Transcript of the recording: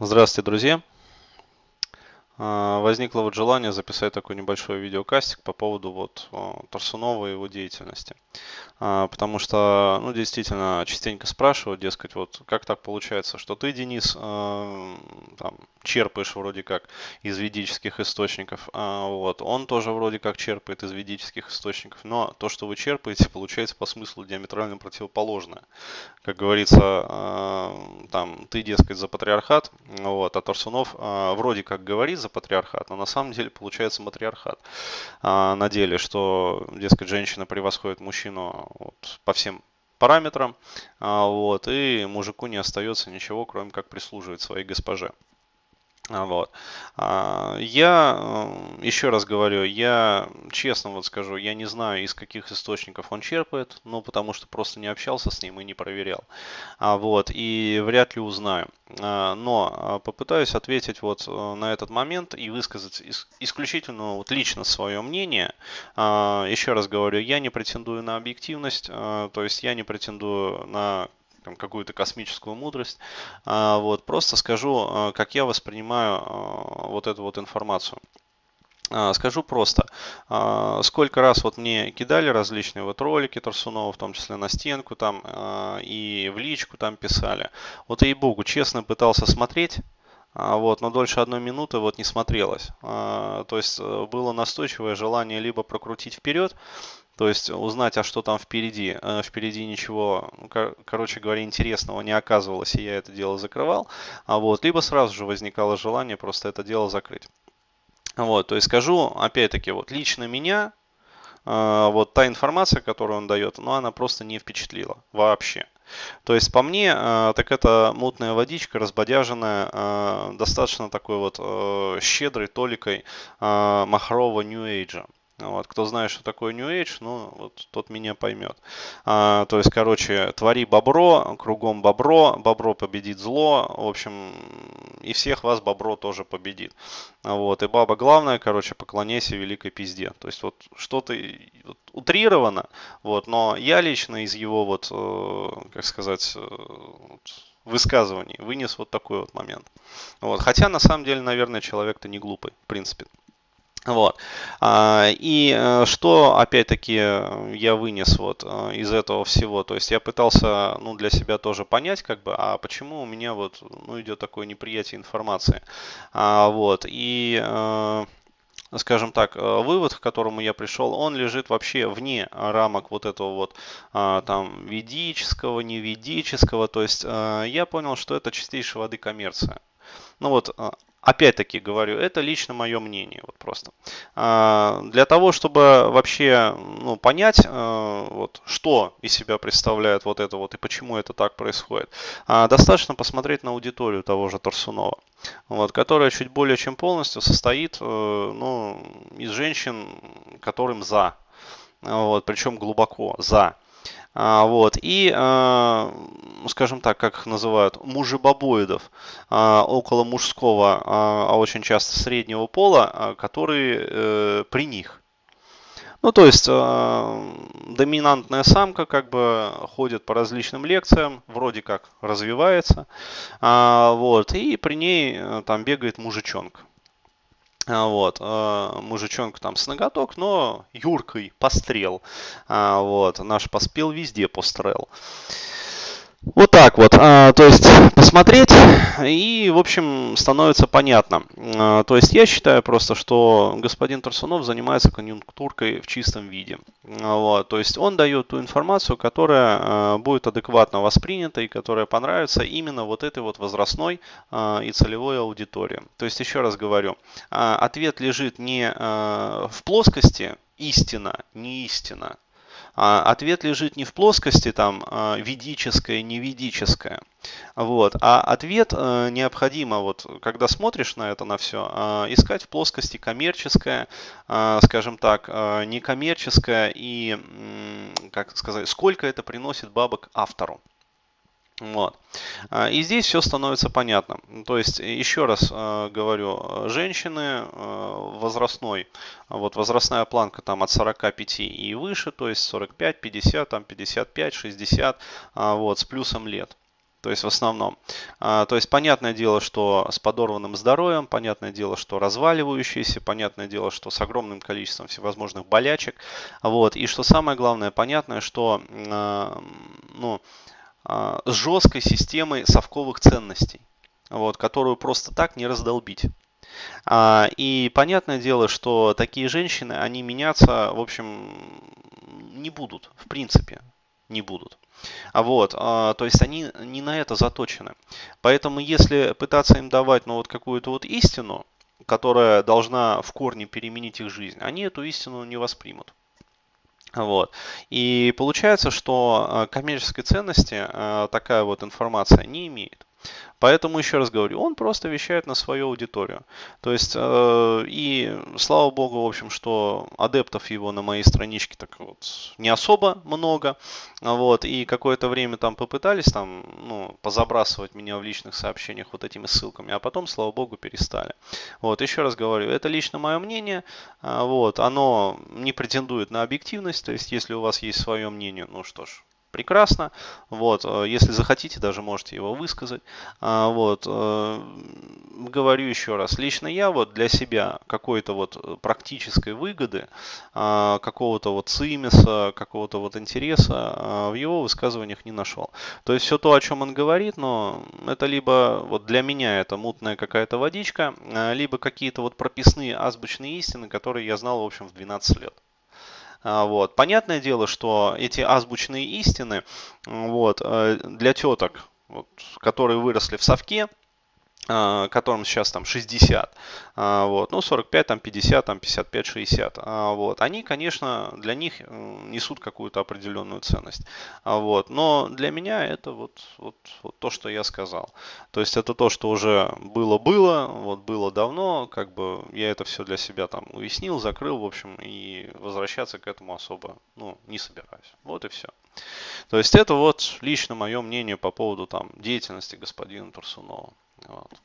Здравствуйте, друзья! А, возникло вот желание записать такой небольшой видеокастик по поводу вот Торсунова и его деятельности. А, потому что, ну, действительно, частенько спрашивают, дескать, вот как так получается, что ты, Денис, а, там, черпаешь вроде как из ведических источников, вот, он тоже вроде как черпает из ведических источников, но то, что вы черпаете, получается по смыслу диаметрально противоположное. Как говорится, там, ты, дескать, за патриархат, вот, а Торсунов вроде как говорит за патриархат, но на самом деле получается матриархат. А, на деле, что, дескать, женщина превосходит мужчину вот, по всем параметрам, а, вот, и мужику не остается ничего, кроме как прислуживать своей госпоже. А, вот. А, я, э, еще раз говорю, я честно вот скажу, я не знаю, из каких источников он черпает, ну, потому что просто не общался с ним и не проверял. А, вот, и вряд ли узнаю. Но попытаюсь ответить вот э, на этот момент и высказать исключительно вот лично свое мнение. Еще раз говорю, я не претендую на объективность, то есть я не претендую на там, какую-то космическую мудрость. А, вот, просто скажу, а, как я воспринимаю а, вот эту вот информацию. Скажу просто, сколько раз вот мне кидали различные вот ролики Торсунова, в том числе на стенку там и в личку там писали. Вот ей-богу, честно пытался смотреть, вот, но дольше одной минуты вот не смотрелось. То есть э, было настойчивое желание либо прокрутить вперед, то есть узнать, а что там впереди. Э, впереди ничего, ну, короче говоря, интересного не оказывалось, и я это дело закрывал. А вот, либо сразу же возникало желание просто это дело закрыть. Вот, то есть скажу, опять-таки, вот лично меня, э, вот та информация, которую он дает, ну, она просто не впечатлила вообще. То есть по мне, э, так это мутная водичка, разбодяженная, достаточно такой вот щедрой толикой махрового New Age. Вот, кто знает, что такое New Age, ну, вот тот меня поймет. А, то есть, короче, твори бобро, кругом бобро, бобро победит зло, в общем, и всех вас бобро тоже победит. Вот, и баба главное, короче, поклоняйся великой пизде. То есть, вот что-то вот, утрировано, вот, но я лично из его, вот, э, как сказать, э, высказываний вынес вот такой вот момент. Вот, хотя, на самом деле, наверное, человек-то не глупый, в принципе. Вот. А, и э, что, опять-таки, я вынес вот э, из этого всего, то есть я пытался, ну, для себя тоже понять, как бы, а почему у меня вот, ну, идет такое неприятие информации. А, вот. И э, скажем так, вывод, к которому я пришел, он лежит вообще вне рамок вот этого вот там ведического, неведического. То есть я понял, что это чистейшей воды коммерция. Ну вот, Опять-таки говорю, это лично мое мнение, вот просто. А, для того, чтобы вообще ну, понять, а, вот, что из себя представляет вот это вот и почему это так происходит, а, достаточно посмотреть на аудиторию того же Торсунова, вот, которая чуть более чем полностью состоит э, ну, из женщин, которым за, вот, причем глубоко за. А, вот. И, а, скажем так, как их называют, мужебобоидов, а, около мужского, а очень часто среднего пола, которые э, при них. Ну, то есть доминантная самка как бы ходит по различным лекциям, вроде как развивается, вот, и при ней э, там бегает мужичонка. А, вот, а, мужичонка там с ноготок, но юркой пострел. А, вот, наш поспел везде пострел. Вот так вот, а, то есть посмотреть и, в общем, становится понятно. А, то есть я считаю просто, что господин Турсунов занимается конъюнктуркой в чистом виде. А, вот, то есть он дает ту информацию, которая будет адекватно воспринята и которая понравится именно вот этой вот возрастной и целевой аудитории. То есть еще раз говорю, ответ лежит не в плоскости истина, не истина, ответ лежит не в плоскости там а, ведическое, неведическое, вот, а ответ э, необходимо, вот, когда смотришь на это, на все, а, искать в плоскости коммерческое, а, скажем так, некоммерческое и, как сказать, сколько это приносит бабок автору. Вот. А, и здесь все становится понятно. То есть, еще раз э, говорю, женщины э, возрастной, вот возрастная планка там от 45 и выше, то есть 45, 50, там 55, 60, вот, с плюсом лет. то есть в основном. А, то есть понятное дело, что с подорванным здоровьем, понятное дело, что разваливающийся, понятное дело, что с огромным количеством всевозможных болячек. Вот. И что самое главное, понятное, что а, ну, а, с жесткой системой совковых ценностей, вот, которую просто так не раздолбить. А, и понятное дело, что такие женщины, они меняться, в общем, не будут, в принципе, не будут. А вот, а, то есть они не на это заточены. Поэтому если пытаться им давать ну, вот какую-то вот истину, которая должна в корне переменить их жизнь, они эту истину не воспримут. Вот. И получается, что а, коммерческой ценности а, такая вот информация не имеет. Поэтому, еще раз говорю, он просто вещает на свою аудиторию. То есть, э, и слава богу, в общем, что адептов его на моей страничке так вот не особо много. Вот, и какое-то время там попытались там, ну, позабрасывать меня в личных сообщениях вот этими ссылками, а потом, слава богу, перестали. Вот, еще раз говорю, это лично мое мнение, а, вот, оно не претендует на объективность, то есть, если у вас есть свое мнение, ну что ж, прекрасно. Вот, э, если захотите, даже можете его высказать. А, вот, э, говорю еще раз, лично я вот для себя какой-то вот практической выгоды, а, какого-то вот цимиса, какого-то вот интереса а, в его высказываниях не нашел. То есть все то, о чем он говорит, но это либо вот для меня это мутная какая-то водичка, либо какие-то вот прописные азбучные истины, которые я знал, в общем, в 12 лет. А, вот. Понятное дело, что эти азбучные истины вот, э, для теток, вот, которые выросли в совке, которым сейчас там 60, а, вот, ну 45, там 50, там 55, 60, вот, они, конечно, для них несут какую-то определенную ценность, вот, но для меня это вот, вот, вот то, что я сказал, то есть это то, что уже было-было, вот было давно, как бы я это все для себя там уяснил, закрыл, в общем, и возвращаться к этому особо, ну, не собираюсь, вот и все. То есть это вот лично мое мнение по поводу там деятельности господина Турсунова. Вот.